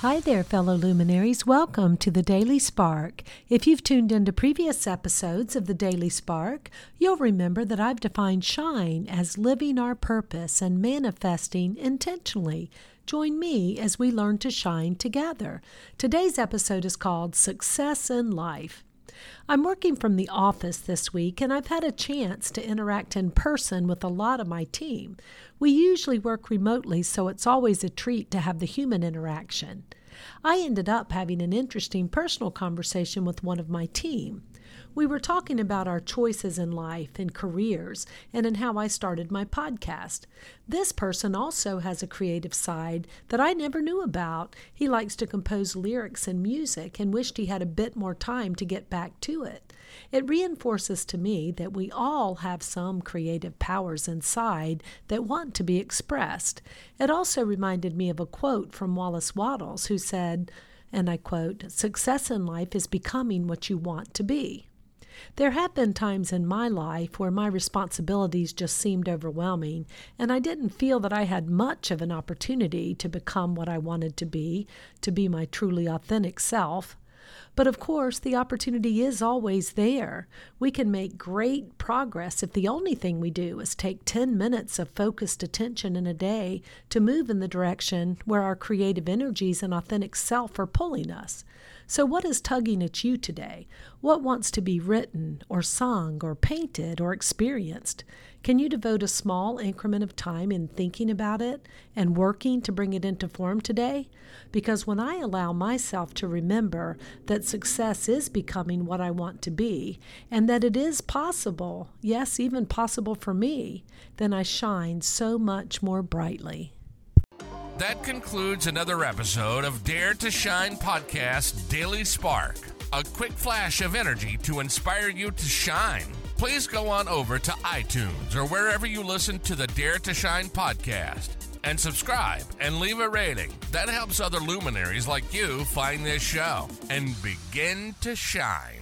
Hi there, fellow luminaries. Welcome to the Daily Spark. If you've tuned into previous episodes of the Daily Spark, you'll remember that I've defined shine as living our purpose and manifesting intentionally. Join me as we learn to shine together. Today's episode is called Success in Life. I'm working from the office this week and I've had a chance to interact in person with a lot of my team. We usually work remotely, so it's always a treat to have the human interaction. I ended up having an interesting personal conversation with one of my team. We were talking about our choices in life and careers and in how I started my podcast. This person also has a creative side that I never knew about. He likes to compose lyrics and music and wished he had a bit more time to get back to it. It reinforces to me that we all have some creative powers inside that want to be expressed. It also reminded me of a quote from Wallace Wattles, who said, and I quote, Success in life is becoming what you want to be. There have been times in my life where my responsibilities just seemed overwhelming, and I didn't feel that I had much of an opportunity to become what I wanted to be, to be my truly authentic self. But of course, the opportunity is always there. We can make great progress if the only thing we do is take 10 minutes of focused attention in a day to move in the direction where our creative energies and authentic self are pulling us. So, what is tugging at you today? What wants to be written, or sung, or painted, or experienced? Can you devote a small increment of time in thinking about it and working to bring it into form today? Because when I allow myself to remember that success is becoming what I want to be, and that it is possible, yes, even possible for me, then I shine so much more brightly. That concludes another episode of Dare to Shine Podcast Daily Spark. A quick flash of energy to inspire you to shine. Please go on over to iTunes or wherever you listen to the Dare to Shine podcast and subscribe and leave a rating. That helps other luminaries like you find this show and begin to shine.